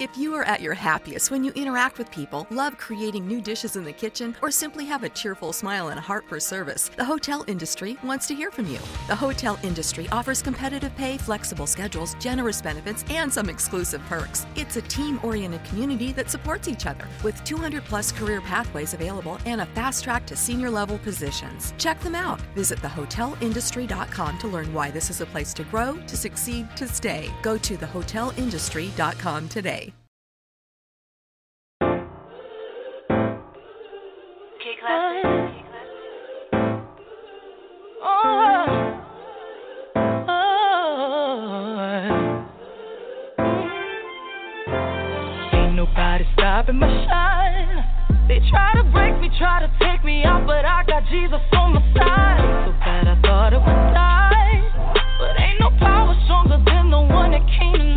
If you are at your happiest when you interact with people, love creating new dishes in the kitchen, or simply have a cheerful smile and a heart for service, the hotel industry wants to hear from you. The hotel industry offers competitive pay, flexible schedules, generous benefits, and some exclusive perks. It's a team oriented community that supports each other with 200 plus career pathways available and a fast track to senior level positions. Check them out. Visit thehotelindustry.com to learn why this is a place to grow, to succeed, to stay. Go to thehotelindustry.com today. Stopping my shine. They try to break me, try to take me out, but I got Jesus on my side. So bad I thought it would die. But ain't no power stronger than the one that came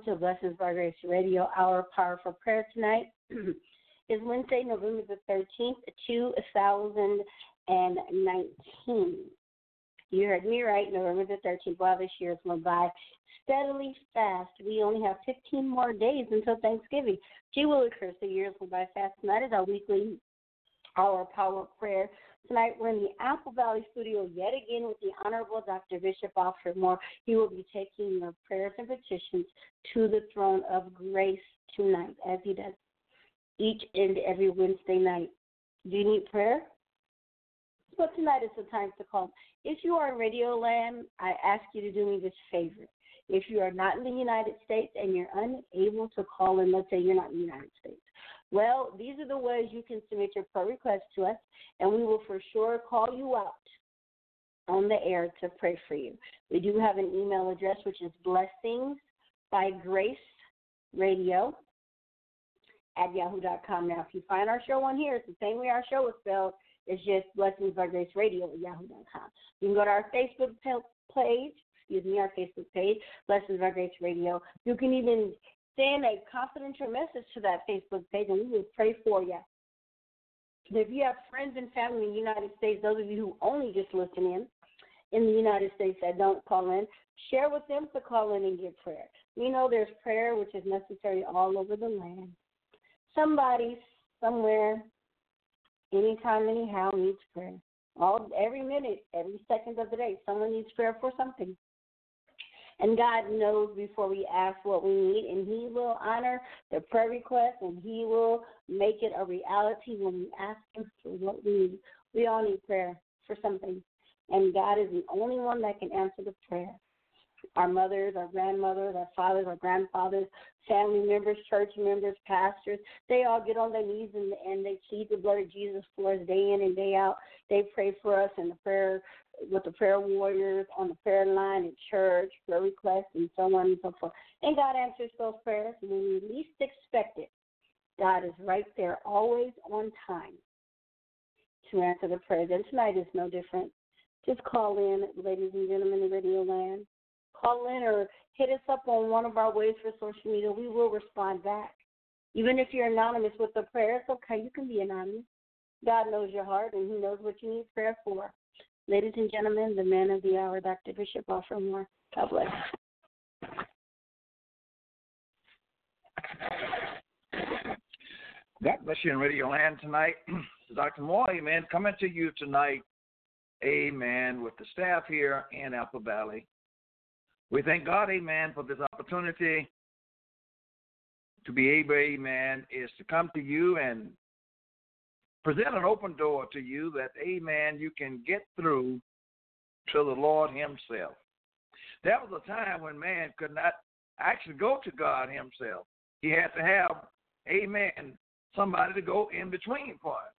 Welcome to Blessings by Grace Radio. Our power for prayer tonight is Wednesday, November the 13th, 2019. You heard me right, November the 13th. Wow, this year has went by steadily fast. We only have 15 more days until Thanksgiving. Gee Willikers, the years went by fast. and that is our weekly Hour Power Prayer. Tonight we're in the Apple Valley studio yet again with the Honorable Dr. Bishop Alfred Moore. He will be taking your prayers and petitions to the throne of grace tonight, as he does each and every Wednesday night. Do you need prayer? Well, tonight is the time to call. If you are in Radio Land, I ask you to do me this favor. If you are not in the United States and you're unable to call in, let's say you're not in the United States, well, these are the ways you can submit your prayer request to us, and we will for sure call you out on the air to pray for you. We do have an email address, which is blessings by grace radio at yahoo.com. Now, if you find our show on here, it's the same way our show is spelled. It's just blessings by grace radio at yahoo.com. You can go to our Facebook page, excuse me, our Facebook page, Blessings by Grace Radio. You can even send a confidential message to that Facebook page, and we will pray for you. If you have friends and family in the United States, those of you who only just listen in, in the United States that don't call in, share with them to call in and get prayer. We know there's prayer which is necessary all over the land. Somebody, somewhere, anytime, anyhow, needs prayer. All every minute, every second of the day, someone needs prayer for something. And God knows before we ask what we need, and He will honor the prayer request, and He will make it a reality when we ask Him for what we need. We all need prayer for something, and God is the only one that can answer the prayer. Our mothers, our grandmothers, our fathers, our grandfathers, family members, church members, pastors, they all get on their knees and, and they plead the blood of Jesus for us day in and day out. They pray for us in the prayer with the prayer warriors on the prayer line at church, prayer requests, and so on and so forth. And God answers those prayers when we least expect it. God is right there, always on time to answer the prayers. And tonight is no different. Just call in, ladies and gentlemen in Radio Land. Call in or hit us up on one of our ways for social media. We will respond back. Even if you're anonymous with the prayer, it's okay. You can be anonymous. God knows your heart and He knows what you need prayer for. Ladies and gentlemen, the man of the hour, Dr. Bishop Moore. God bless. God bless you in Radio Land tonight. Dr. Moore, amen, coming to you tonight, amen, with the staff here in Apple Valley. We thank God, amen, for this opportunity to be able, amen, is to come to you and present an open door to you that, amen, you can get through to the Lord Himself. That was a time when man could not actually go to God Himself. He had to have, amen, somebody to go in between for him.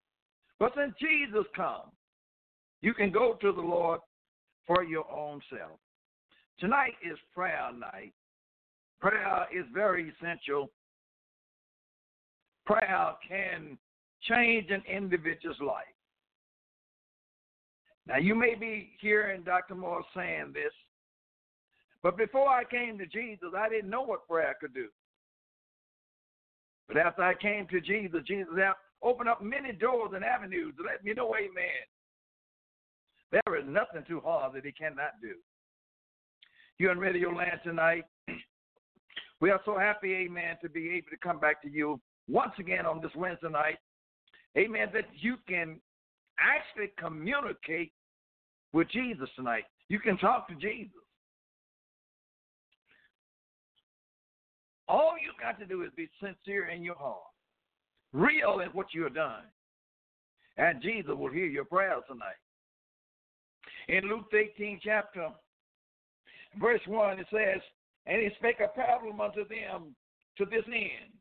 But since Jesus come, you can go to the Lord for your own self. Tonight is prayer night. Prayer is very essential. Prayer can change an individual's life. Now, you may be hearing Dr. Moore saying this, but before I came to Jesus, I didn't know what prayer could do. But after I came to Jesus, Jesus opened up many doors and avenues to let me know, amen. There is nothing too hard that he cannot do. You're on Radio Land tonight. We are so happy, amen, to be able to come back to you once again on this Wednesday night amen, that you can actually communicate with Jesus tonight. You can talk to Jesus. All you've got to do is be sincere in your heart, real in what you have done, and Jesus will hear your prayers tonight. In Luke 18 chapter, verse 1, it says, And he spake a parable unto them to this end,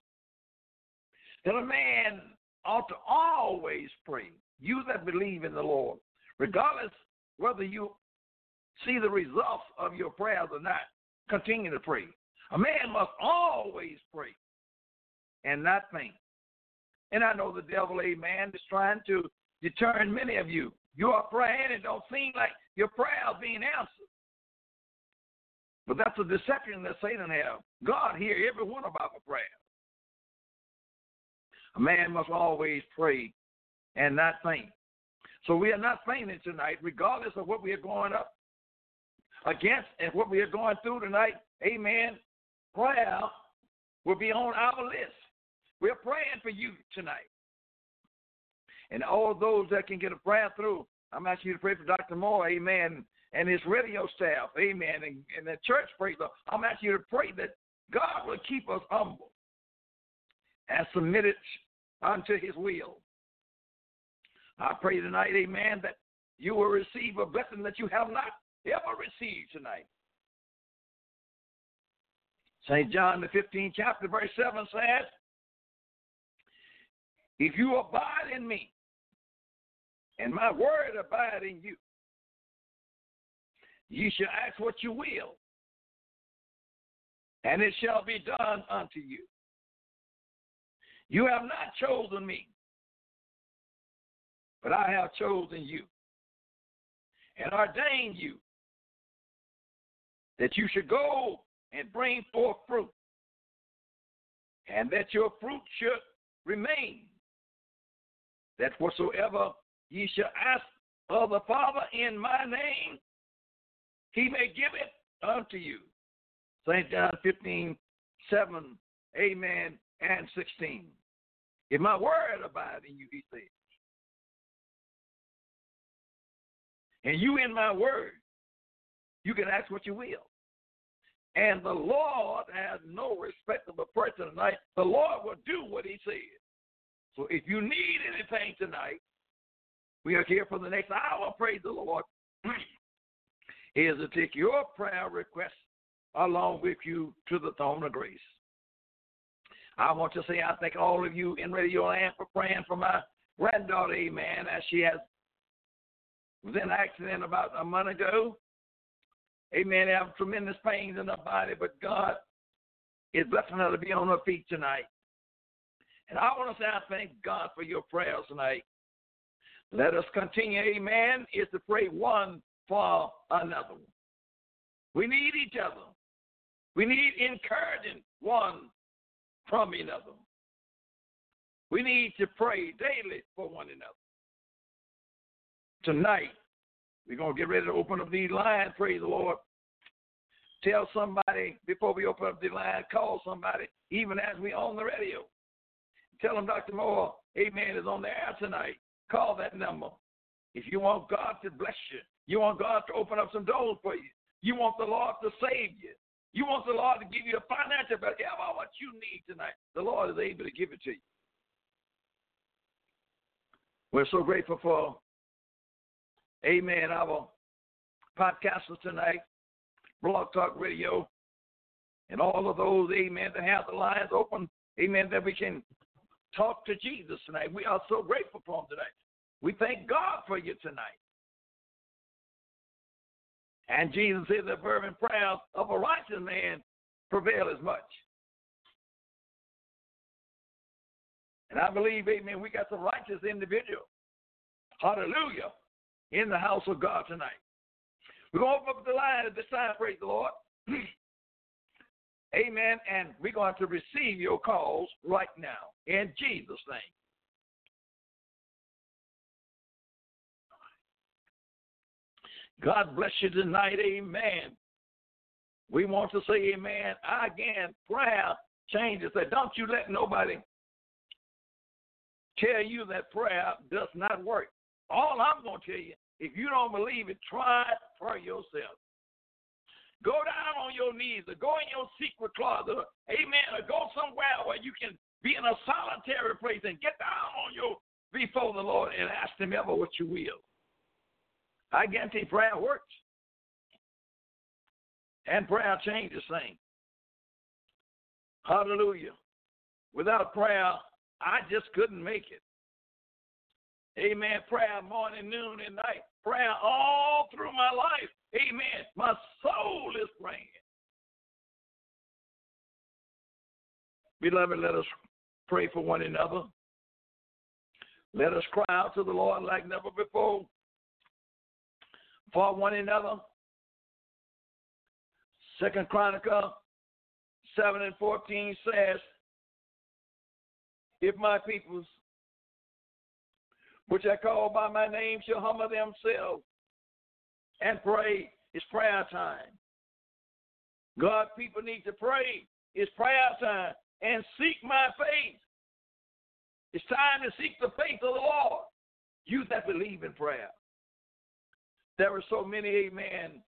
that a man ought to always pray. You that believe in the Lord, regardless whether you see the results of your prayers or not, continue to pray. A man must always pray and not faint. And I know the devil, amen, is trying to deter many of you. You are praying and don't seem like your prayer is being answered. But that's a deception that Satan has. God hear every one of our prayers. A man must always pray and not faint. So we are not fainting tonight, regardless of what we are going up against and what we are going through tonight. Amen. Prayer will be on our list. We're praying for you tonight. And all those that can get a prayer through, I'm asking you to pray for Dr. Moore, amen, and his radio staff, amen, and, and the church praise. I'm asking you to pray that God will keep us humble and submitted unto his will. I pray tonight, amen, that you will receive a blessing that you have not ever received tonight. St. John, the 15th chapter, verse 7 says, If you abide in me, and my word abide in you, ye shall ask what you will, and it shall be done unto you. You have not chosen me, but I have chosen you and ordained you that you should go and bring forth fruit, and that your fruit should remain, that whatsoever ye shall ask of the Father in my name, he may give it unto you. St. John 15, 7, amen, and 16. If my word abide in you, he says, and you in my word, you can ask what you will. And the Lord has no respect of a person tonight. The Lord will do what he says. So if you need anything tonight, we are here for the next hour. Praise the Lord. is to take your prayer requests along with you to the throne of grace. I want to say I thank all of you in Radio Land for praying for my granddaughter, amen, as she has was in accident about a month ago. Amen. Have tremendous pains in her body, but God is blessing her to be on her feet tonight. And I want to say I thank God for your prayers tonight. Let us continue, amen, is to pray one for another. one. We need each other. We need encouraging one from another. We need to pray daily for one another. Tonight, we're going to get ready to open up these lines, praise the Lord. Tell somebody before we open up the line, call somebody, even as we on the radio. Tell them Dr. Moore, amen, is on the air tonight. Call that number. If you want God to bless you, you want God to open up some doors for you, you want the Lord to save you, you want the Lord to give you a financial blessing, all what you need tonight, the Lord is able to give it to you. We're so grateful for Amen. Our podcasters tonight, Blog Talk Radio, and all of those, amen, that have the lines open, amen, that we can talk to Jesus tonight. We are so grateful for him tonight. We thank God for you tonight. And Jesus said the fervent prayers of a righteous man prevail as much. And I believe, amen, we got some righteous individuals. Hallelujah in the house of God tonight. We're going to open up the line at this time, praise the Lord. Amen. And we're going to receive your calls right now in Jesus' name. God bless you tonight. Amen. We want to say amen. Again, prayer changes. That don't you let nobody tell you that prayer does not work. All I'm going to tell you, if you don't believe it, try it for yourself. Go down on your knees or go in your secret closet, or, amen, or go somewhere where you can be in a solitary place and get down on your before the Lord and ask him ever what you will. I guarantee prayer works. And prayer changes things. Hallelujah. Without prayer, I just couldn't make it. Amen. Prayer morning, noon, and night. Prayer all through my life. Amen. My soul is praying. Beloved, let us pray for one another. Let us cry out to the Lord like never before for one another. Second Chronicle 7 and 14 says, If my peoples which I call by my name shall humble themselves and pray. It's prayer time. God, people need to pray. It's prayer time and seek my face. It's time to seek the face of the Lord. You that believe in prayer. There were so many, amen,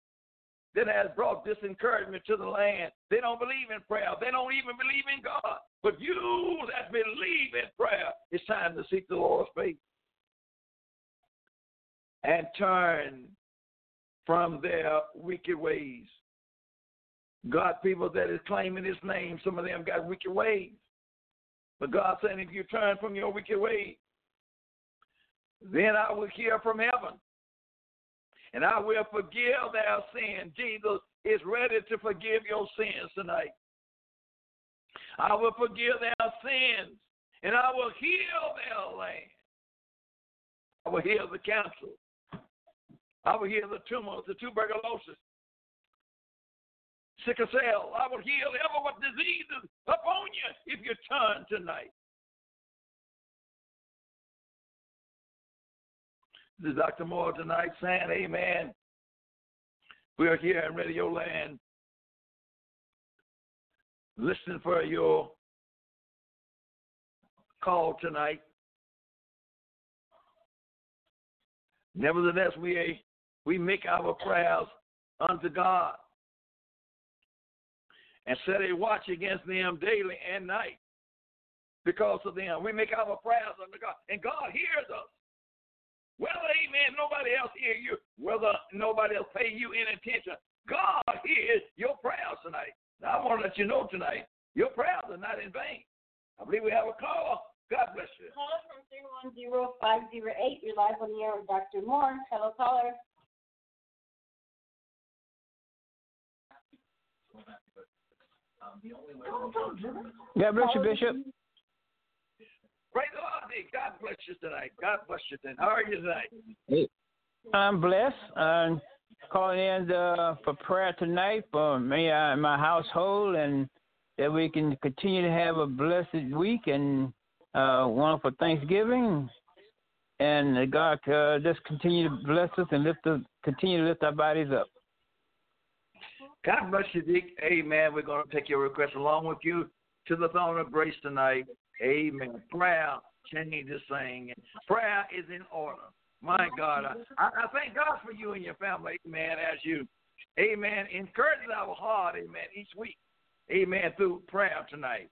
that has brought disencouragement to the land. They don't believe in prayer. They don't even believe in God. But you that believe in prayer, it's time to seek the Lord's face and turn from their wicked ways. God, people that is claiming his name, some of them got wicked ways. But God said, if you turn from your wicked ways, then I will hear from heaven and I will forgive their sins. Jesus is ready to forgive your sins tonight. I will forgive their sins, and I will heal their land. I will heal the cancer. I will heal the tumors, the tuberculosis, sickle cell. I will heal ever what diseases upon you if you turn tonight. This is Dr. Moore tonight saying, Amen. We are here in Radio Land listening for your call tonight. Nevertheless, we eh, we make our prayers unto God and set a watch against them daily and night because of them. We make our prayers unto God, and God hears us. Whether, amen, nobody else hear you, whether uh, nobody else pay you any attention, God hears your prayers tonight. Now, I want to let you know tonight, your prayers are not in vain. I believe we have a call. God bless you. Caller from 310508. You're live on the air with Dr. Moore. Hello, caller. Oh, God bless you, Bishop. Praise the Lord. Hey, God bless you tonight. God bless you tonight. How are you tonight? Hey, I'm blessed. I'm calling in uh, for prayer tonight for me and my household, and that we can continue to have a blessed week and uh, wonderful Thanksgiving. And that God uh, just continue to bless us and lift us, continue to lift our bodies up. God bless you, Dick. Amen. We're going to take your request along with you to the throne of grace tonight. Amen. Prayer changes things. Prayer is in order. My God, I, I thank God for you and your family, amen, as you, amen, encourage our heart, amen, each week, amen, through prayer tonight.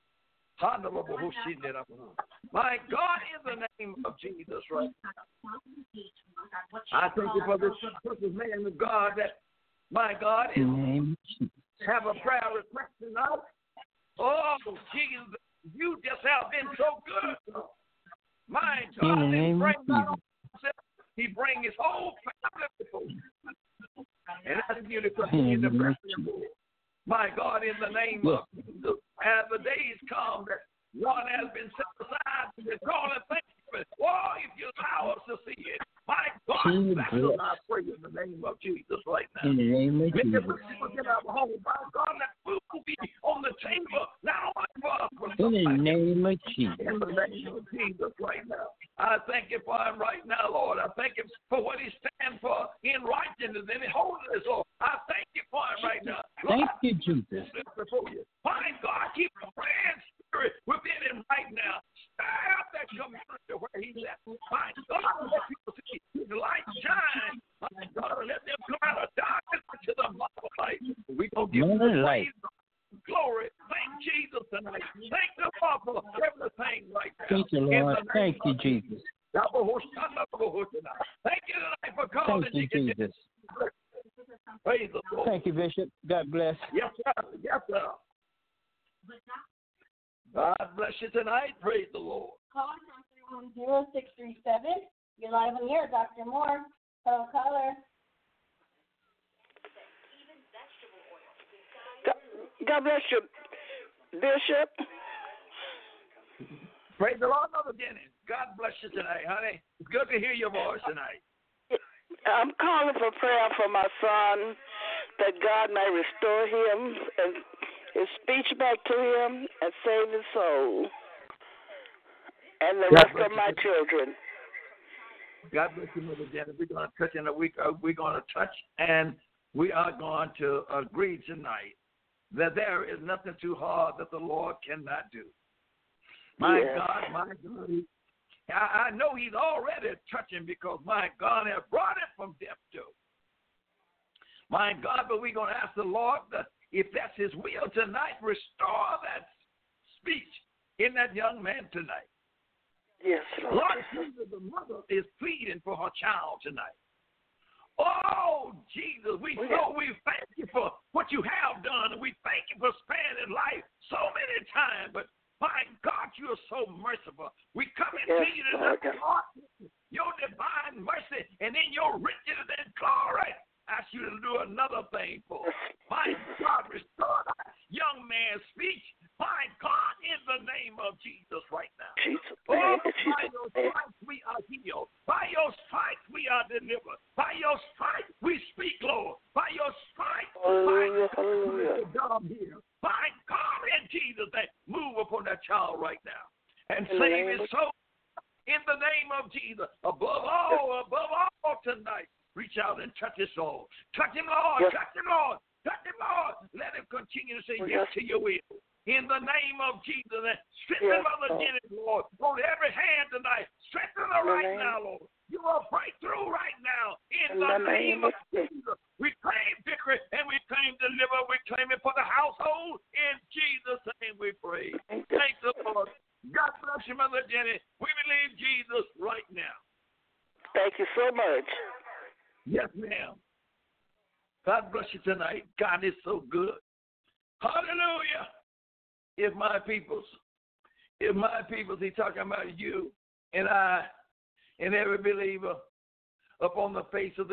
My God, in the name of Jesus, right I thank you for this precious man of God that, my God, is, have a prayer request tonight. Oh, Jesus, you just have been so good. My God, in the name of Jesus. He bring his whole family before you. And I you to continue to bless My God, in the name of Jesus, as the days come that one has been set aside to be called and thankful. Oh, if you allow us to see it. My God, what I pray in the name of Jesus right now. In the name of Jesus. people get our home. My God, that food will be on the table, for In the name of Jesus. in the name of Jesus right now. I thank you for him right now, Lord. I thank you for what he stands for in righteousness and in holiness, Lord. I thank you for him right now. Lord, Thank you, Jesus. before you. My God, keep the praying spirit within him right now. Stir up that community where he's at. My God, let people see his light shine. My God, let them come out of darkness into the light. We gonna give Morning you light. praise, glory. Thank Jesus tonight. Thank the Father for everything right now. Thank you, Lord. Thank you, Jesus. Thank you tonight for calling. Thank you, Jesus. Praise the Lord. Thank you, Bishop. God bless. Yes, sir. Yes, sir. God bless you tonight. Praise the Lord. Call from 310-637. You're live on the air, Dr. Moore. Hello, caller. God bless you, Bishop. Praise the Lord, Mother Jenny. God bless you tonight, honey. It's good to hear your voice tonight. I'm calling for prayer for my son that God may restore him and his speech back to him and save his soul and the God rest of my you. children. God bless you, Mother Jenny. We're going to touch in a week. uh, We're going to touch and we are going to agree tonight that there is nothing too hard that the Lord cannot do. My Yes. God, my God. I, I know He's already touching because my God has brought it from death to. My God, but we're going to ask the Lord that if that's His will tonight, restore that speech in that young man tonight. Yes, Lord. Lord Jesus, the mother is pleading for her child tonight. Oh, Jesus, we so we thank you for what you have done, and we thank you for sparing life so many times. But my God, you are so merciful. We come into Yes, you tonight, Lord, your divine mercy, and in your riches and glory. Yes, Garbage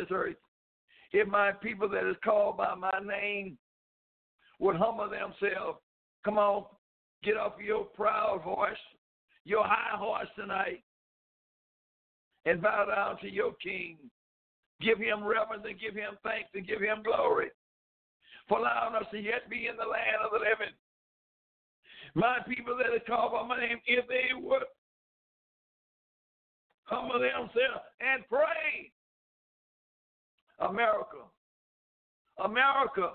this earth. If my people that is called by my name would humble themselves, come on, get off your proud horse, your high horse tonight, and bow down to your King. Give him reverence and give him thanks and give him glory for allowing us to yet be in the land of the living. My people that are called by my name, if they would humble themselves and pray. America, America,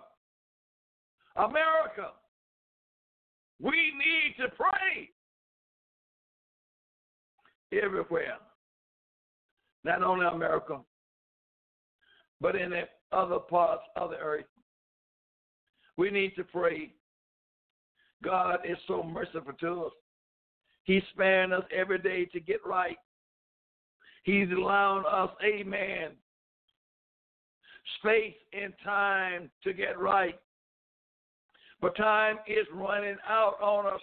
America, we need to pray everywhere. Not only America, but in the other parts of the earth. We need to pray. God is so merciful to us. He's sparing us every day to get right. He's allowing us, amen, space and time to get right. But time is running out on us.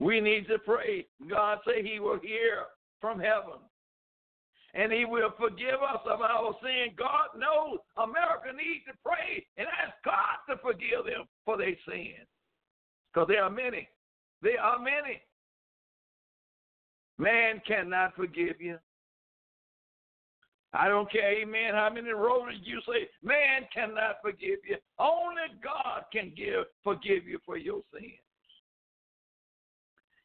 We need to pray. God say he will hear from heaven. And he will forgive us of our sin. God knows America needs to pray and ask God to forgive them for their sin. Because there are many. There are many. Man cannot forgive you. I don't care, amen, how many roses you say, man cannot forgive you. Only God can give forgive you for your sins.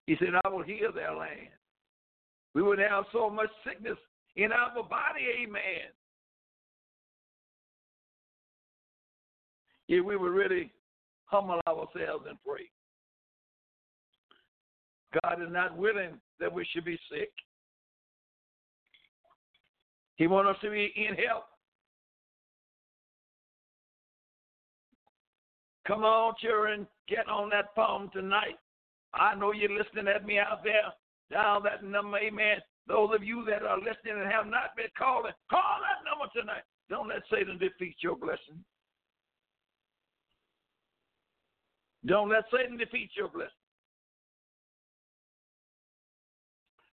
He said, I will heal their land. We would have so much sickness in our body, amen. If we would really humble ourselves and pray. God is not willing that we should be sick. He wants us to be in health. Come on, children, get on that phone tonight. I know you're listening at me out there. Dial that number, amen. Those of you that are listening and have not been calling, call that number tonight. Don't let Satan defeat your blessing. Don't let Satan defeat your blessing.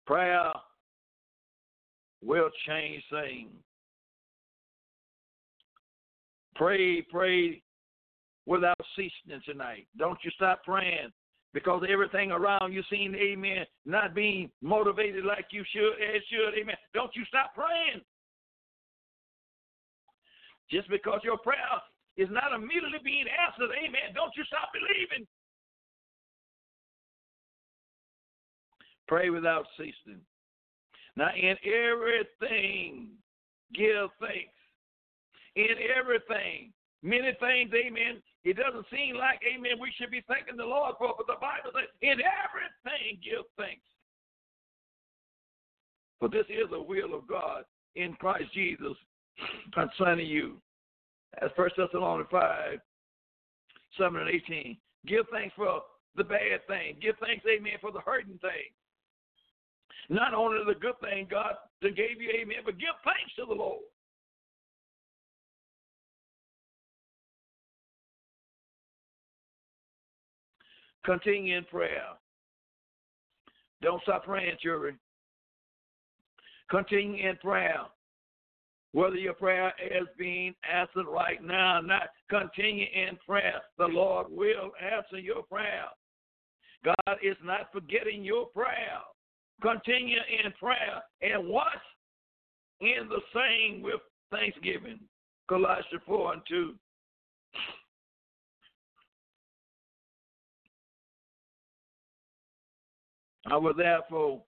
Prayer will change things. Pray, pray without ceasing tonight. Don't you stop praying because everything around you seems, amen, not being motivated like you should, it should, amen. Don't you stop praying. Just because your prayer is not immediately being answered, amen, don't you stop believing. Pray without ceasing. Now, in everything, give thanks. In everything, many things, amen. It doesn't seem like, amen, we should be thanking the Lord for, but the Bible says, in everything, give thanks. For this is the will of God in Christ Jesus concerning you. As First Thessalonians 5, 7 and 18. Give thanks for the bad thing. Give thanks, amen, for the hurting thing. Not only the good thing God gave you, amen, but give thanks to the Lord. Continue in prayer. Don't stop praying, children. Continue in prayer. Whether your prayer is being answered right now or not, continue in prayer. The Lord will answer your prayer. God is not forgetting your prayer. Continue in prayer and watch in the same with thanksgiving. Colossians 4 and 2. I will therefore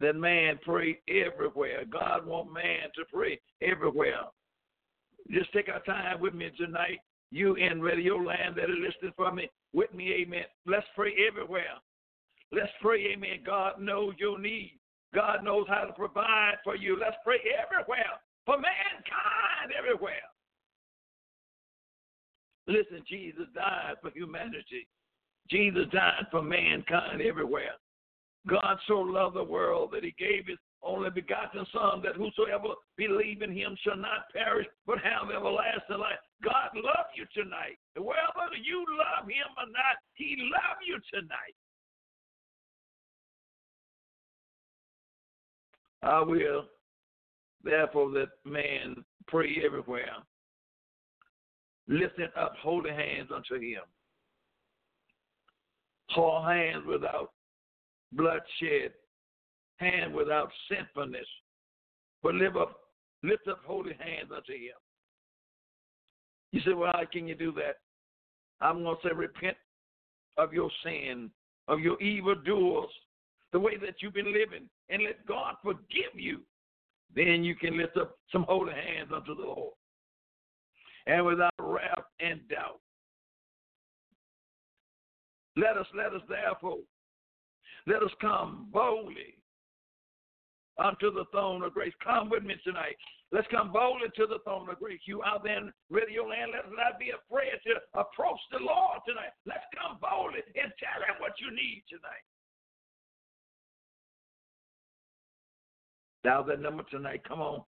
that man pray everywhere. God want man to pray everywhere. Just take our time with me tonight. You in radio land that are listening for me, with me, amen. Let's pray everywhere. Let's pray, amen. God knows your need. God knows how to provide for you. Let's pray everywhere for mankind everywhere. Listen, Jesus died for humanity. Jesus died for mankind everywhere. God so loved the world that he gave his only begotten Son, that whosoever believe in him shall not perish, but have everlasting life. God love you tonight. Whether you love him or not, he love you tonight. I will, therefore, that man pray everywhere, lifting up holy hands unto him. Hold hands without bloodshed, hand without sinfulness, but live up, lift up holy hands unto him. You say, well, how can you do that? I'm going to say, repent of your sin, of your evil doers, the way that you've been living, and let God forgive you. Then you can lift up some holy hands unto the Lord. And without wrath and doubt. Let us, let us therefore, let us come boldly unto the throne of grace. Come with me tonight. Let's come boldly to the throne of grace. You out there in radio land, let us not be afraid to approach the Lord tonight. Let's come boldly and tell him what you need tonight. Dial that number tonight. Come on.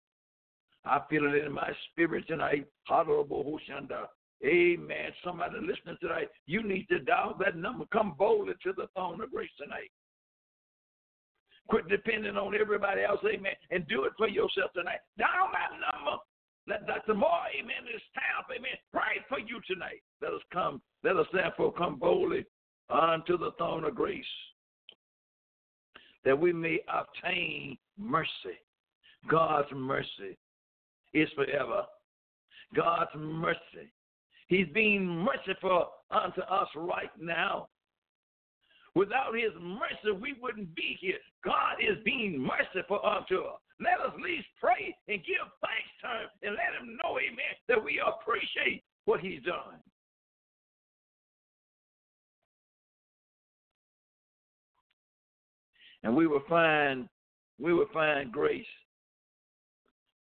I feel it in my spirit tonight. Amen. Somebody listening tonight, you need to dial that number. Come boldly to the throne of grace tonight. Quit depending on everybody else, amen, and do it for yourself tonight. Dial that number. Let Dr. Moore, amen, this staff, amen, pray for you tonight. Let us come, let us therefore come boldly unto the throne of grace that we may obtain mercy. God's mercy is forever. God's mercy. He's being merciful unto us right now. Without his mercy, we wouldn't be here. God is being merciful unto us. Let us at least pray and give thanks to him and let him know, amen, that we appreciate what he's done. And we will find we will find grace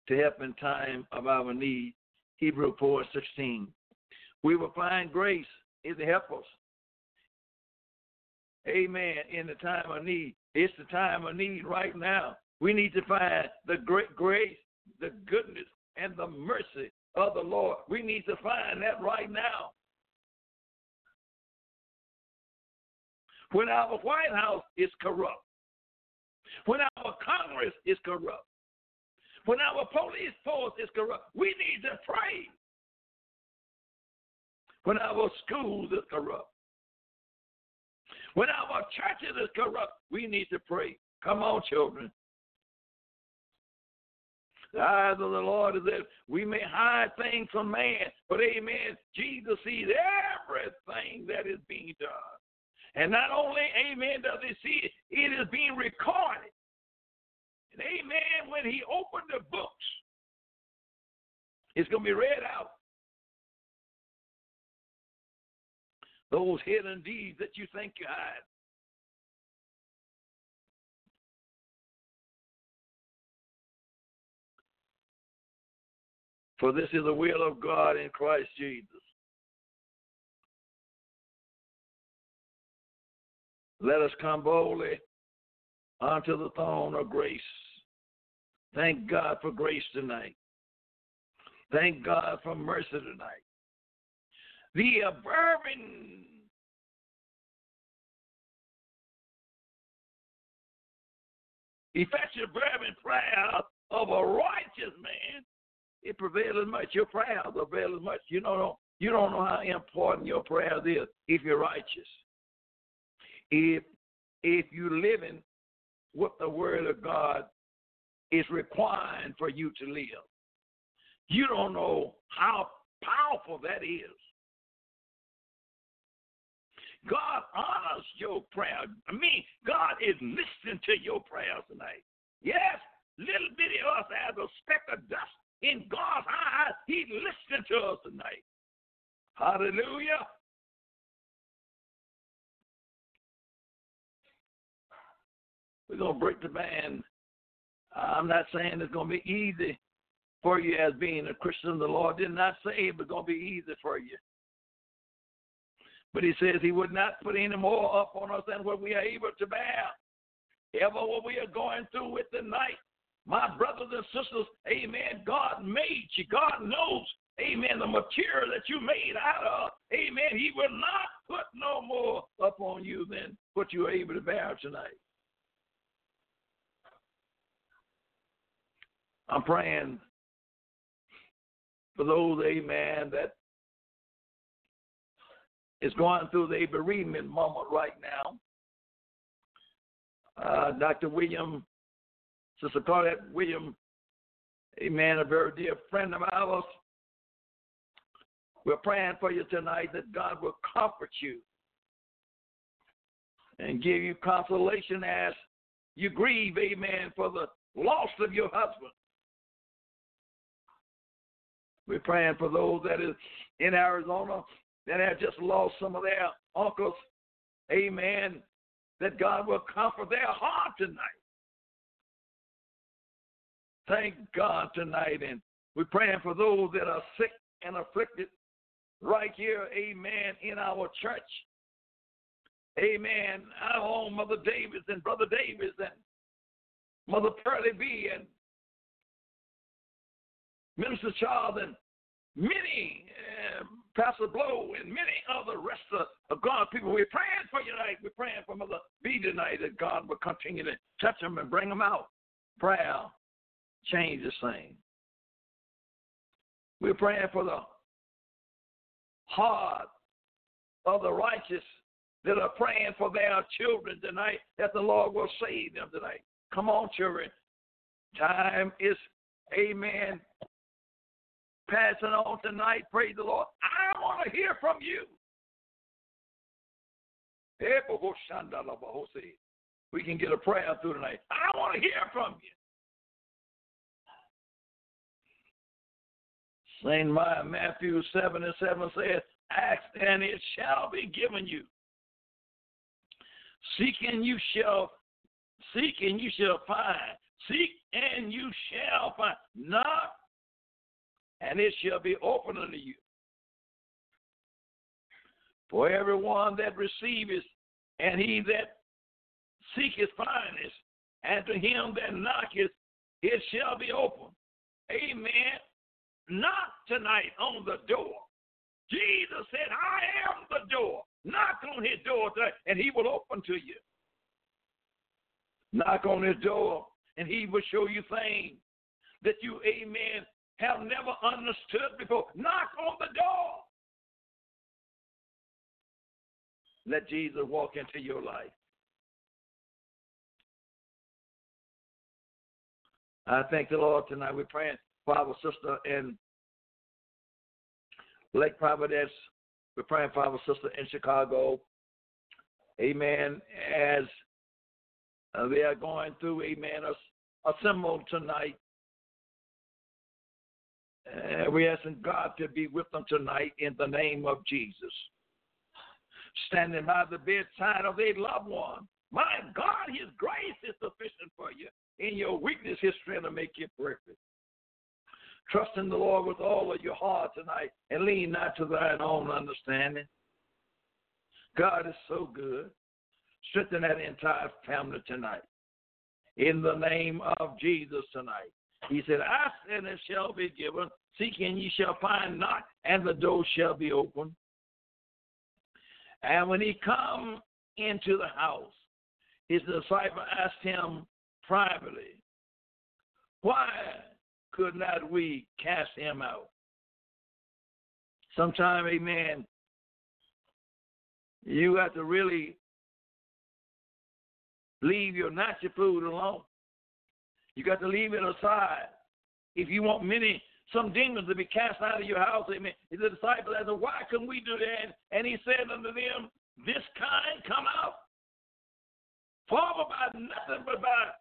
to help in time of our need. Hebrew 4 16. We will find grace is to help us Amen. In the time of need. It's the time of need right now. We need to find the great grace, the goodness, and the mercy of the Lord. We need to find that right now. When our White House is corrupt, when our Congress is corrupt, when our police force is corrupt, we need to pray. When our schools is corrupt, when our churches is corrupt, we need to pray. Come on, children. The eyes of the Lord is that we may hide things from man, but amen, Jesus sees everything that is being done. And not only, amen, does he see it, it is being recorded. And amen, when he opened the books, it's going to be read out. those hidden deeds that you think you hide. For this is the will of God in Christ Jesus. Let us come boldly unto the throne of grace. Thank God for grace tonight. Thank God for mercy tonight the fervent effective fervent prayer of a righteous man, it prevails much. Your prayers avail as much. You don't know you don't know how important your prayer is if you're righteous. If if you're living what the word of God is requiring for you to live. You don't know how powerful that is. God honors your prayer. I mean, God is listening to your prayers tonight. Yes, little bitty of us as a speck of dust in God's eyes, He's listening to us tonight. Hallelujah. We're going to break the band. I'm not saying it's going to be easy for you as being a Christian. The Lord did not say it was going to be easy for you. But he says he would not put any more up on us than what we are able to bear. Ever what we are going through with tonight, my brothers and sisters, amen, God made you. God knows, amen, the material that you made out of. Amen. He will not put no more upon you than what you are able to bear tonight. I'm praying for those, amen, that is going through the bereavement moment right now. Uh, Dr. William, Sister Claudette William, amen, a very dear friend of ours. We're praying for you tonight that God will comfort you and give you consolation as you grieve, amen, for the loss of your husband. We're praying for those that is in Arizona that have just lost some of their uncles. Amen. That God will comfort their heart tonight. Thank God tonight. And we're praying for those that are sick and afflicted right here, amen, in our church. Amen. Our own Mother Davis and Brother Davis and Mother Pearlie B and Minister Charles and many, uh, Pastor Blow and many other rest of, of God's people. We're praying for you tonight. We're praying for Mother B tonight that God will continue to touch them and bring them out. Prayer change the same. We're praying for the heart of the righteous that are praying for their children tonight, that the Lord will save them tonight. Come on, children. Time is, amen, passing on tonight. Praise the Lord. I want to hear from you. Eh, we can get a prayer through tonight. I want to hear from you. St. Matthew 7 and 7 says, Ask and it shall be given you. Seek and you shall seek and you shall find. Seek and you shall find. Knock and it shall be open unto you. For everyone that receiveth, and he that seeketh findeth, and to him that knocketh, it shall be open. Amen. Knock tonight on the door. Jesus said, I am the door. Knock on his door tonight, and he will open to you. Knock on his door, and he will show you things that you, amen, have never understood before. Knock on the door. Let Jesus walk into your life. I thank the Lord tonight. We're praying for our sister in Lake Providence. We're praying for our sister in Chicago. Amen. As uh, they are going through, amen, a, a symbol tonight uh, we asking God to be with them tonight in the name of Jesus. Standing by the bedside of a loved one. My God, His grace is sufficient for you. In your weakness, His strength will make you perfect. Trust in the Lord with all of your heart tonight and lean not to thine own understanding. God is so good. Strengthen that entire family tonight. In the name of Jesus tonight. He said, Ask and it shall be given. Seek and ye shall find not, and the door shall be open. And when he come into the house, his disciple asked him privately, Why could not we cast him out? Sometime, amen, you have to really leave your natural food alone. You got to leave it aside. If you want many some demons to be cast out of your house. Amen. The disciples asked, Why couldn't we do that? And he said unto them, This kind come out. Father, by nothing but by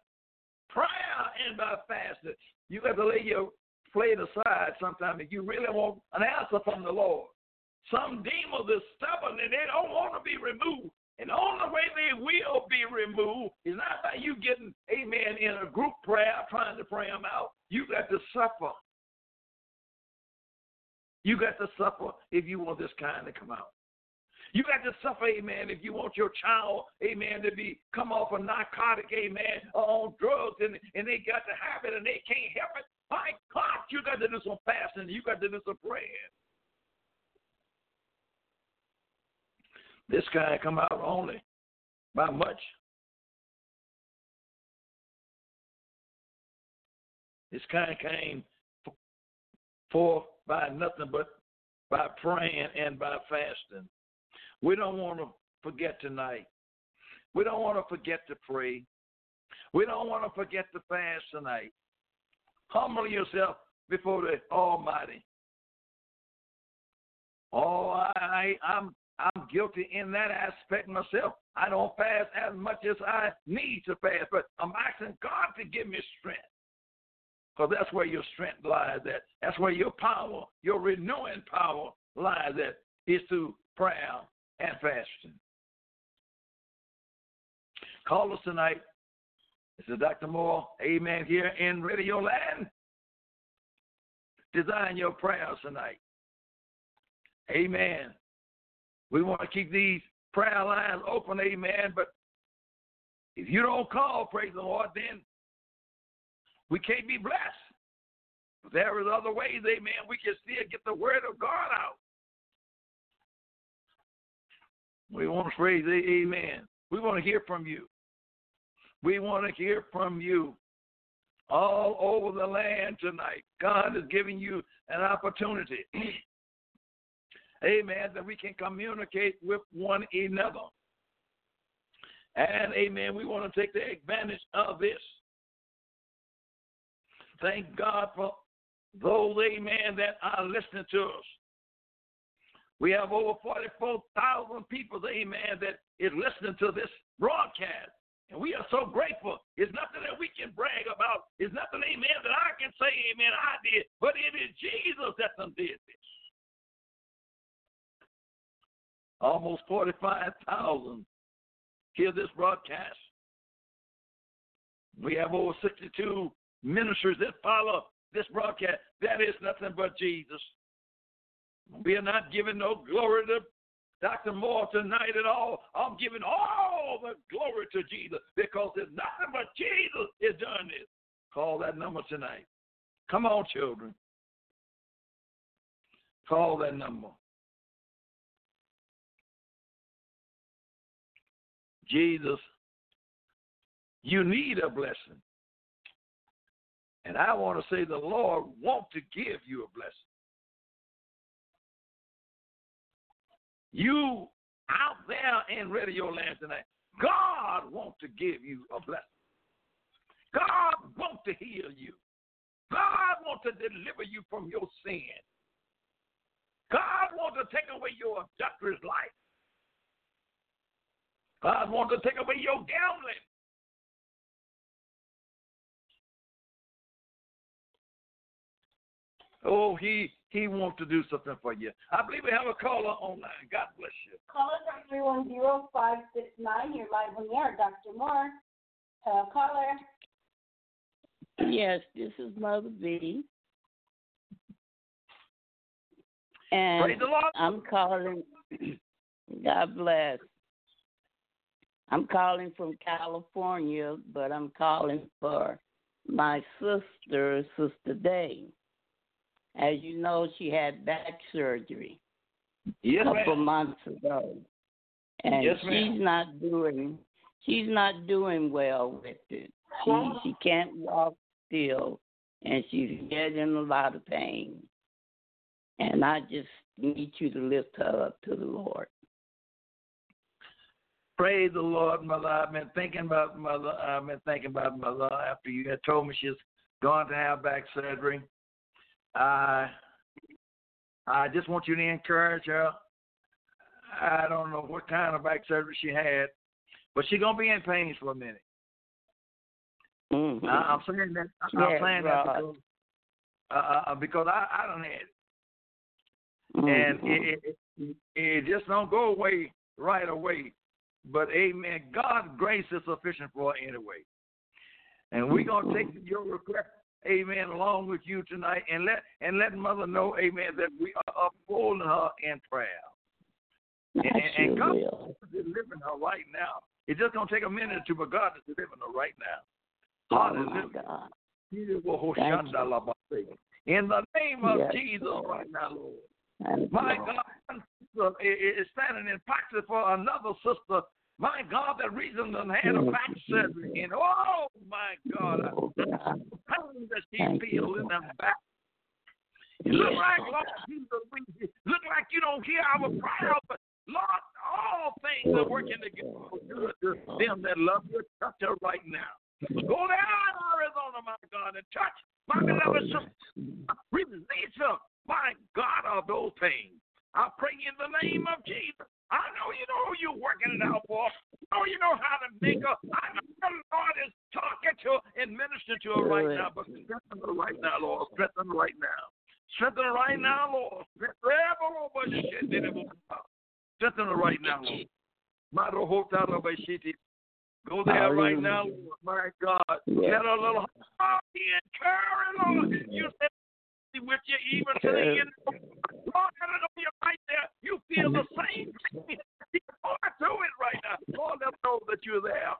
prayer and by fasting. You got to lay your plate aside sometimes if you really want an answer from the Lord. Some demons are stubborn and they don't want to be removed. And the only way they will be removed is not by you getting, amen, in a group prayer trying to pray them out. You got to suffer. You got to suffer if you want this kind to come out. You got to suffer, amen, if you want your child, amen, to be come off a narcotic, amen, or on drugs, and, and they got to have it and they can't help it. My God, you got to do some fasting. You got to do some praying. This guy come out only by much. This kind came forth by nothing but by praying and by fasting. We don't want to forget tonight. We don't want to forget to pray. We don't want to forget to fast tonight. Humble yourself before the Almighty. Oh, I, I'm I'm guilty in that aspect myself. I don't fast as much as I need to fast, but I'm asking God to give me strength. Because that's where your strength lies at. That's where your power, your renewing power lies at, is through prayer and fasting. Call us tonight. This is Dr. Moore, amen, here in Radio Land. Design your prayers tonight. Amen. We want to keep these prayer lines open, amen. But if you don't call, praise the Lord, then we can't be blessed. There is other ways, amen, we can still get the word of God out. We want to praise, the amen. We want to hear from you. We want to hear from you all over the land tonight. God is giving you an opportunity, amen, that we can communicate with one another. And, amen, we want to take the advantage of this. Thank God for those, amen, that are listening to us. We have over 44,000 people, amen, that is listening to this broadcast. And we are so grateful. It's nothing that we can brag about. It's nothing, amen, that I can say, amen, I did. But it is Jesus that done did Almost 45,000 hear this broadcast. We have over 62 ministers that follow this broadcast. That is nothing but Jesus. We are not giving no glory to Dr. Moore tonight at all. I'm giving all the glory to Jesus because it's nothing but Jesus is doing this. Call that number tonight. Come on, children. Call that number. Jesus, you need a blessing. And I want to say the Lord want to give you a blessing. You out there in radio land tonight, God wants to give you a blessing. God wants to heal you. God wants to deliver you from your sin. God wants to take away your adulterous life. God wants to take away your gambling. Oh, he he wants to do something for you. I believe we have a caller online. God bless you. Caller three one zero five six nine. You're live on the air, Dr. Moore. Uh, caller. Yes, this is Mother B. And Praise the Lord. I'm calling. God bless. I'm calling from California, but I'm calling for my sister, Sister Day. As you know, she had back surgery Yes, a couple ma'am. months ago, and Yes, she's ma'am. not doing she's not doing well with it. She she can't walk still, and she's getting a lot of pain. And I just need you to lift her up to the Lord. Praise the Lord, mother. I've been thinking about mother. I've been thinking about mother after you had told me she's going to have back surgery. I I just want you to encourage her. I don't know what kind of back surgery she had, but she's gonna be in pain for a minute. Mm-hmm. I, am saying that. I'm Yes, saying Rod. that because, uh, uh, because I I don't had it, and Mhm. it, it, it it just don't go away right away. But Amen. God's grace is sufficient for her anyway, and we're gonna take mm-hmm. your request. Amen. Along with you tonight, and let and let Mother know, Amen, that we are upholding her in prayer. I and- and God- will. delivering her right now. It's just gonna take a minute or two, but God is delivering her right now. Oh, Hallelujah. God. In the name of Yes, Jesus right now, Lord. My God, sister is standing in proxy for another sister. My God, that reason done had a back surgery. And oh my God, I- Oh, the pain that she feels in her back. It look like, Lord. Jesus, look like you don't hear our prayers, but Lord, all things are working together for good to them that love you. Touch her right now. Go down, Arizona, my God, and touch my beloved sister. Release her, my God, of those pains. I pray in the name of Jesus. I know you know who you're working it out for. I know you know how to make her. I know the Lord is talking to her and ministering to her right now. But strengthen her right now, Lord. Strengthen her right now. Strengthen her right now, Lord. Strengthen her right now, Lord. Go there right now, Lord. My God. Let her little heart be encouraged, Lord. You said with you even to the end. Lord, let her know you're right there. You feel the same thing. Going through it right now. Lord, let her know that you're there.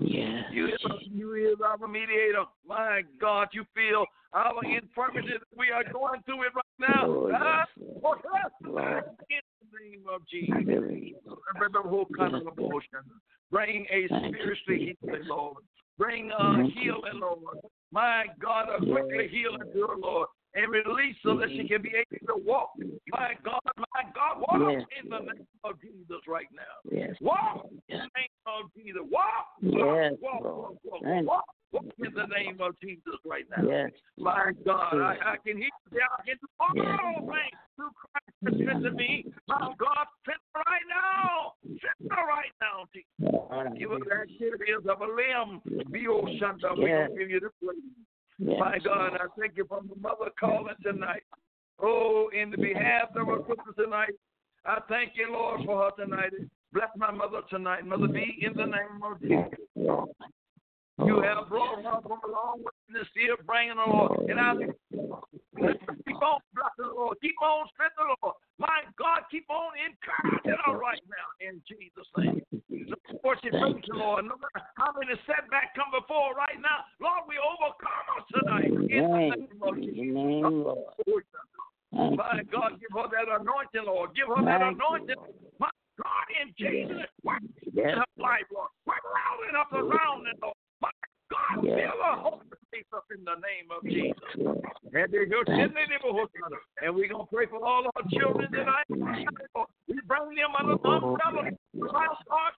Yes. You is, you is our mediator. My God, you feel our infirmities. We are going through it right now. Oh, Ah, Lord. Lord. In the name of Jesus. Remember who kind of emotion. Bring a spiritually healing, Lord. Bring a Thank you. healing, Lord. My God, a quickly Yes. healing to her, Lord. And release so that she can be able to walk. My God, my God, walk Yes, in the name of Jesus right now. Yes. Walk in the name of Jesus. Walk. Yes, walk, walk, walk, walk, walk in the name of Jesus right now. Yes. My God, I, I can hear you. I can do all Yes. things oh, through Christ that strengthens me. My God, strengthen right now. Strengthen right now, Jesus. Give us the activities of a limb. Be O Shanta. We Yes. give you the praise. Yes. My God, I thank you for the mother calling tonight. Oh, in the behalf of our sister tonight, I thank you, Lord, for her tonight. Bless my mother tonight. Mother B, in the name of Jesus. You have brought her from a long way to still bringing her, Lord. And I keep on blessing her, Lord. Keep on strengthening her, Lord. My God, keep on encouraging her right now in Jesus' name. Lord, she praise the Lord. No matter how many setbacks come before right now, Lord, we overcome us tonight. In the Name, of Jesus. your name, Lord. My. God, give her that anointing, Lord. Give her that anointing. My God, in Jesus' work in Yes. her life, Lord. Work around and up around it, Lord. My God, Yes. fill her hope faith up in the name of Jesus. Yes, Lord. And they go send the neighborhood, and we're going to pray for all our children tonight. We bring them under the umbrella of our God.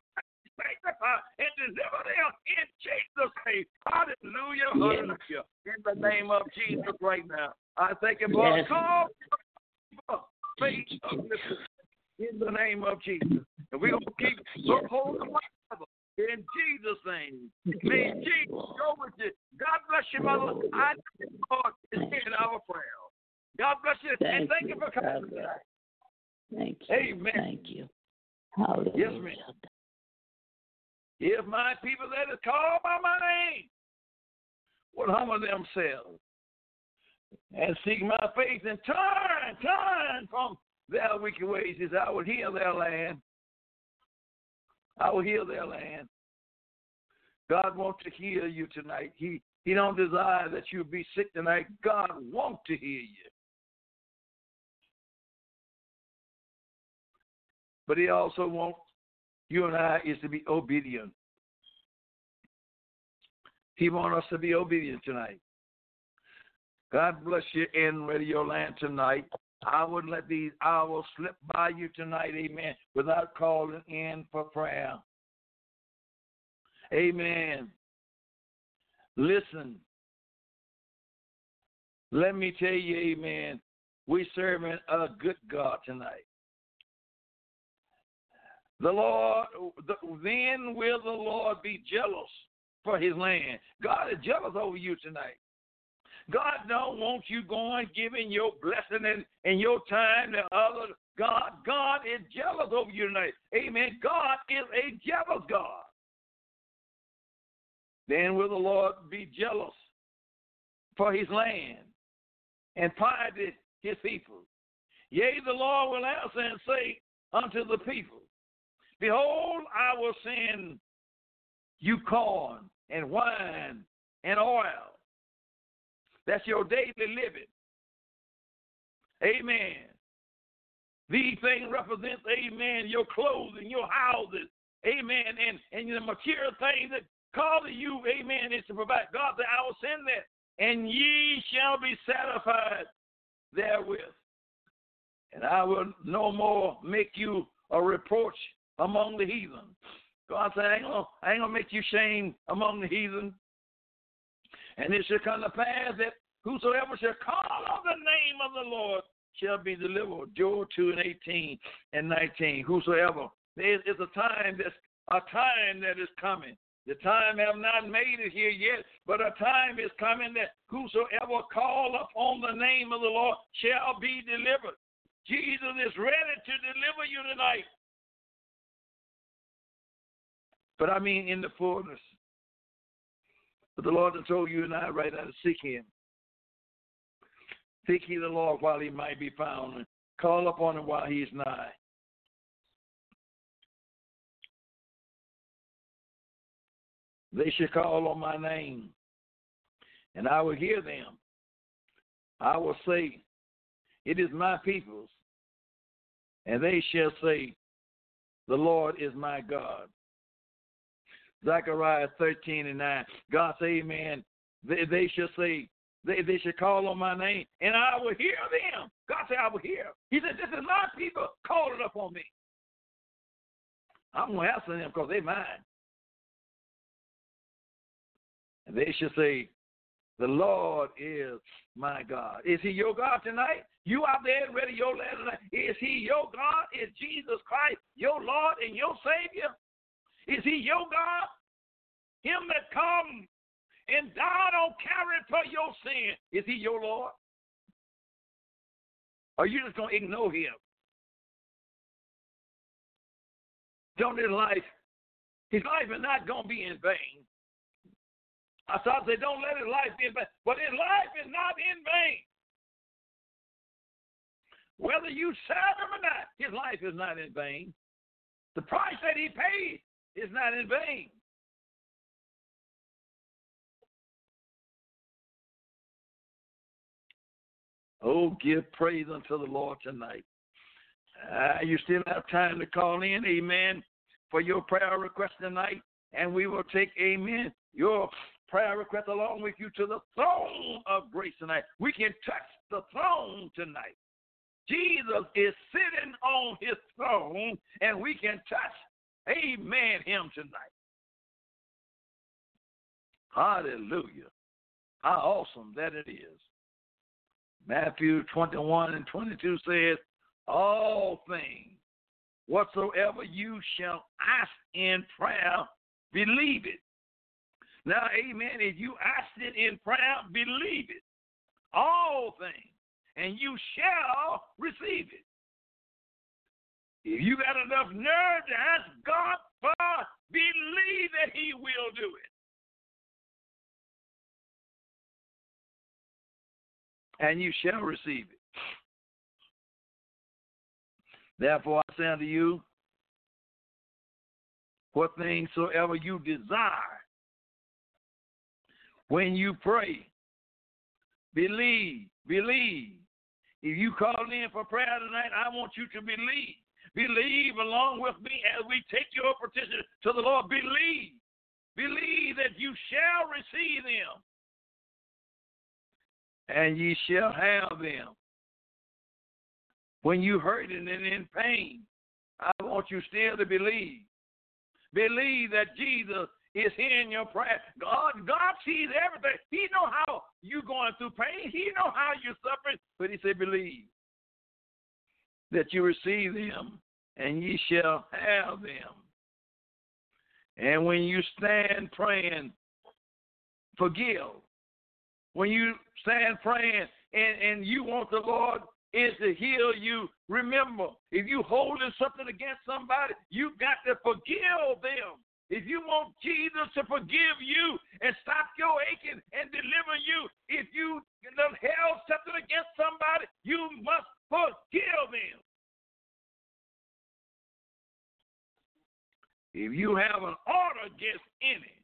Sanctify and deliver them in Jesus' name. Hallelujah. Hallelujah. In the name of Jesus right now. I thank you for Yes. a call. Faith in the name of Jesus. And we're going to keep Yes. hold of one another in Jesus' name. May Jesus go with you. God bless you, mother. I thank Lord, is hearing our prayer. God bless you. and Thank thank you for coming. God. Thank you. Amen. Thank you. Hallelujah. ma'am. If my people that is called by my name would humble themselves and seek my face and turn, turn from their wicked ways, is I will heal their land. I will heal their land. God wants to heal you tonight. He He don't desire that you be sick tonight. God wants to heal you. But he also wants you and I is to be obedient. He wants us to be obedient tonight. God bless you in Radio Land tonight. I wouldn't let these hours slip by you tonight, amen, without calling in for prayer. Amen. Listen. Let me tell you, amen, we serving a good God tonight. The Lord, the, then will the Lord be jealous for his land. God is jealous over you tonight. God don't want you going giving your blessing and, and your time to others. God, God is jealous over you tonight. Amen. God is a jealous God. Then will the Lord be jealous for his land and pity his people. Yea, the Lord will answer and say unto the people, Behold, I will send you corn and wine and oil. That's your daily living. Amen. These things represent, amen, your clothing, your houses, amen, and, and the material things that call to you, amen, is to provide. God said, I will send that, and ye shall be satisfied therewith. And I will no more make you a reproach among the heathen. God said, I ain't gonna, I ain't gonna make you shame among the heathen. And it shall come to pass that whosoever shall call on the name of the Lord shall be delivered. Joel 2 and 18 and 19. Whosoever. There is a time that's a time that is coming. The time have not made it here yet, but a time is coming that whosoever call upon the name of the Lord shall be delivered. Jesus is ready to deliver you tonight. But I mean in the fullness. But the Lord has told you and I right now to seek him. Seek ye the Lord while he might be found, and call upon him while he is nigh. They shall call on my name, and I will hear them. I will say, It is my people's, and they shall say, The Lord is my God. Zechariah 13 and 9. God say, Amen. They, they shall say, they, they should call on my name, and I will hear them. God said, I will hear. He said, This is my people calling upon me. I'm going to answer them because they're mine. And they should say, The Lord is my God. Is he your God tonight? You out there ready your letter tonight. Is he your God? Is Jesus Christ your Lord and your Savior? Is he your God? Him that come and died on Calvary for your sin. Is he your Lord? Or are you just going to ignore him? Don't his life, his life is not going to be in vain. I thought they don't let his life be in vain. But his life is not in vain. Whether you serve him or not, his life is not in vain. The price that he paid is not in vain. Oh, give praise unto the Lord tonight. Uh, you still have time to call in, amen, for your prayer request tonight, and we will take, amen, your prayer request along with you to the throne of grace tonight. We can touch the throne tonight. Jesus is sitting on his throne, and we can touch, amen, him tonight. Hallelujah. How awesome that it is. Matthew 21 and 22 says, All things whatsoever you shall ask in prayer, believe it. Now, amen, if you ask it in prayer, believe it. All things, and you shall receive it. If you got enough nerve to ask God for, believe that He will do it. and you shall receive it. Therefore I say unto you, what things soever you desire, when you pray, believe, believe. If you call in for prayer tonight, I want you to believe. Believe along with me as we take your petition to the Lord. Believe. Believe that you shall receive them and ye shall have them. When you're hurting and in pain, I want you still to believe. Believe that Jesus is hearing your prayer. God, God sees everything. He know how you're going through pain. He know how you're suffering. But he said, believe that you receive them, and ye shall have them. And when you stand praying, forgive. When you stand praying and, and you want the Lord is to heal you. Remember, if you holding something against somebody, you got to forgive them. If you want Jesus to forgive you and stop your aching and deliver you, if you held something against somebody, you must forgive them. If you have an order against any,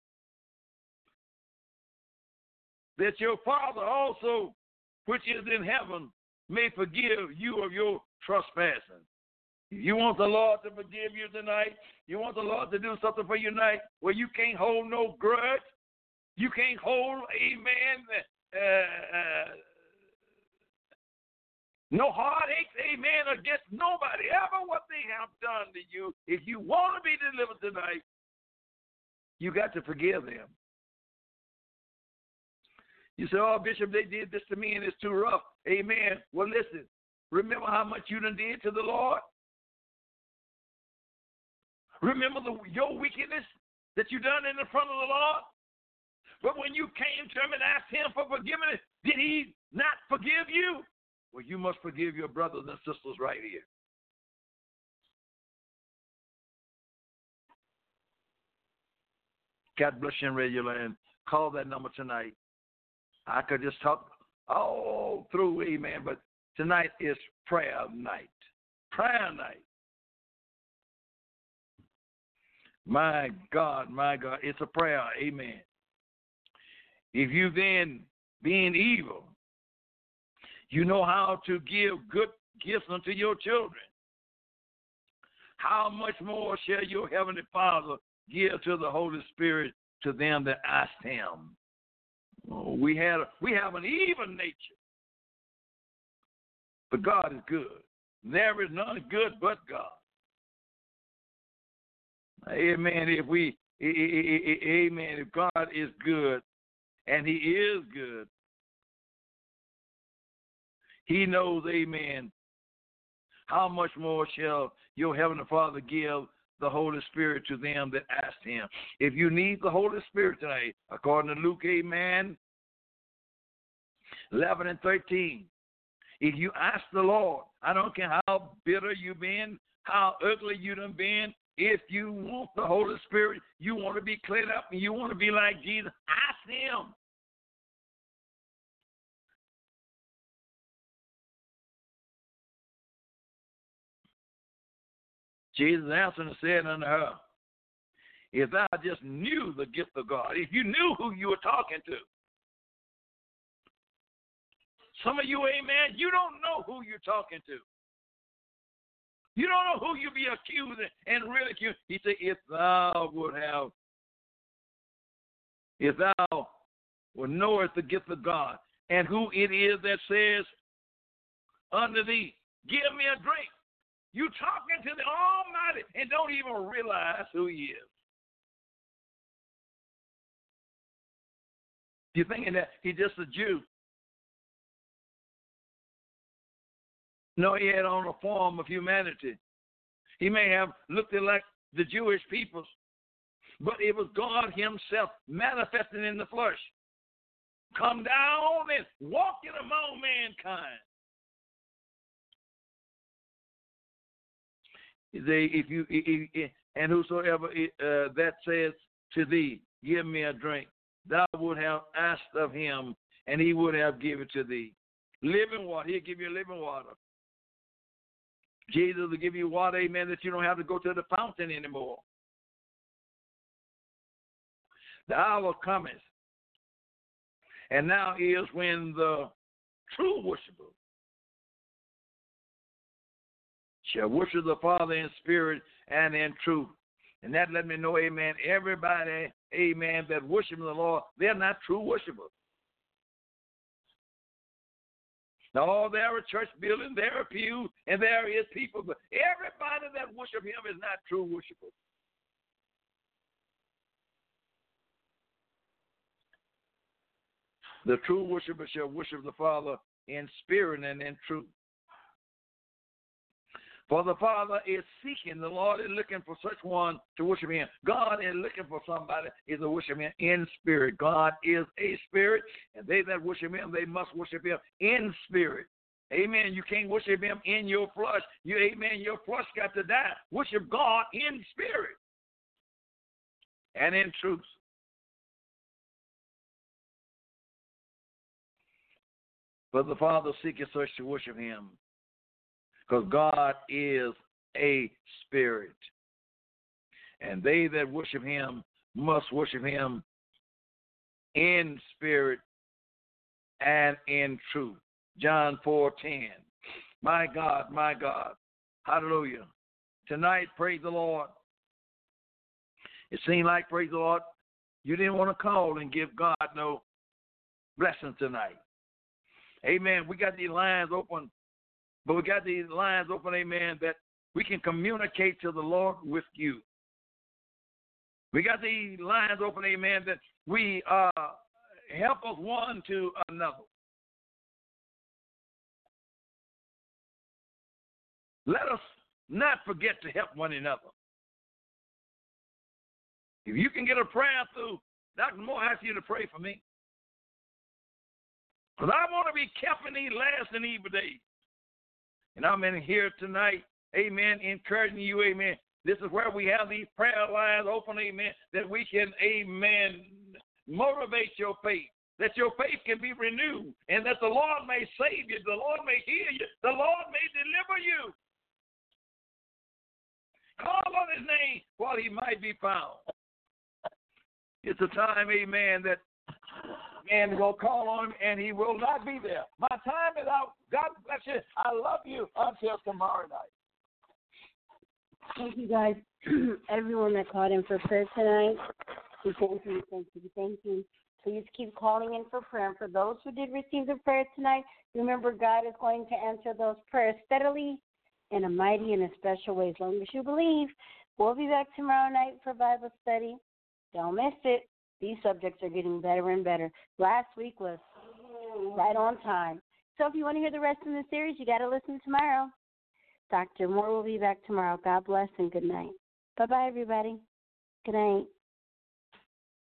that your Father also, which is in heaven, may forgive you of your trespassing. You want the Lord to forgive you tonight? You want the Lord to do something for you tonight where you can't hold no grudge? You can't hold, amen, uh, uh, no heartaches, amen, against nobody, ever what they have done to you. If you want to be delivered tonight, you got to forgive them. You say, oh, Bishop, they did this to me and it's too rough. Amen. Well, listen, remember how much you done did to the Lord? Remember the, your wickedness that you done in the front of the Lord? But when you came to him and asked him for forgiveness, did he not forgive you? Well, you must forgive your brothers and sisters right here. God bless you in Radio Land. Call that number tonight. I could just talk all through, amen, but tonight is prayer night. Prayer night. My God, my God, it's a prayer. Amen. If you then, being evil, you know how to give good gifts unto your children, how much more shall your heavenly Father give to the Holy Spirit to them that ask him? Oh, we had we have an evil nature, but God is good. There is none good but God. Amen. If we, amen. If God is good, and He is good, He knows, amen. How much more shall your heavenly Father give the Holy Spirit to them that asked Him? If you need the Holy Spirit tonight, according to Luke, amen. 11 and 13. If you ask the Lord, I don't care how bitter you've been, how ugly you done been, if you want the Holy Spirit, you want to be cleared up and you want to be like Jesus, ask Him. Jesus answered and said unto her, If thou just knew the gift of God, if you knew who you were talking to, some of you, amen, you don't know who you're talking to. You don't know who you be accusing and ridiculing. He said, if thou would have, if thou would knowest the gift of God, and who it is that says unto thee, give me a drink. You talking to the Almighty and don't even realize who He is. You're thinking that He's just a Jew. No, he had on a form of humanity. He may have looked like the Jewish peoples, but it was God Himself manifesting in the flesh. Come down and walking among mankind. They, if you, if, and whosoever uh, that says to thee, give me a drink, thou would have asked of him, and he would have given to thee. Living water, he'll give you living water. Jesus will give you water, amen, that you don't have to go to the fountain anymore. The hour cometh, and now is when the true worshiper shall worship the Father in spirit and in truth. And that let me know, amen, everybody, amen, that worship the Lord, they're not true worshipers. Now, oh, there are church buildings, there are pews, and there is people, but everybody that worship him is not true worshipers. The true worshiper shall worship the Father in spirit and in truth. For the Father is seeking, the Lord is looking for such one to worship Him. God is looking for somebody is to worship Him in spirit. God is a spirit, and they that worship Him, they must worship Him in spirit. Amen. You can't worship Him in your flesh. You, amen. Your flesh got to die. Worship God in spirit and in truth. But the Father seeketh such to worship Him because God is a spirit. And they that worship him must worship him in spirit and in truth. John 4:10. My God, my God. Hallelujah. Tonight, praise the Lord. It seemed like, praise the Lord, you didn't want to call and give God no blessing tonight. Amen. We got these lines open but we got these lines open, amen, that we can communicate to the Lord with you. We got these lines open, amen, that we uh, help us one to another. Let us not forget to help one another. If you can get a prayer through, Dr. Moore asks you to pray for me. Because I want to be kept in these last and evil days. And I'm in here tonight, amen, encouraging you, amen. This is where we have these prayer lines open, amen, that we can, amen, motivate your faith, that your faith can be renewed, and that the Lord may save you, the Lord may heal you, the Lord may deliver you. Call on his name while he might be found. It's a time, amen, that and will call on him, and he will not be there. My time is out. God bless you. I love you until tomorrow night. Thank you, guys. Everyone that called in for prayer tonight, thank you, thank you, thank you. Please keep calling in for prayer. And for those who did receive the prayer tonight, remember God is going to answer those prayers steadily in a mighty and a special way as long as you believe. We'll be back tomorrow night for Bible study. Don't miss it. These subjects are getting better and better. Last week was right on time. So if you want to hear the rest of the series, you got to listen tomorrow. Dr. Moore will be back tomorrow. God bless and good night. Bye bye, everybody. Good night.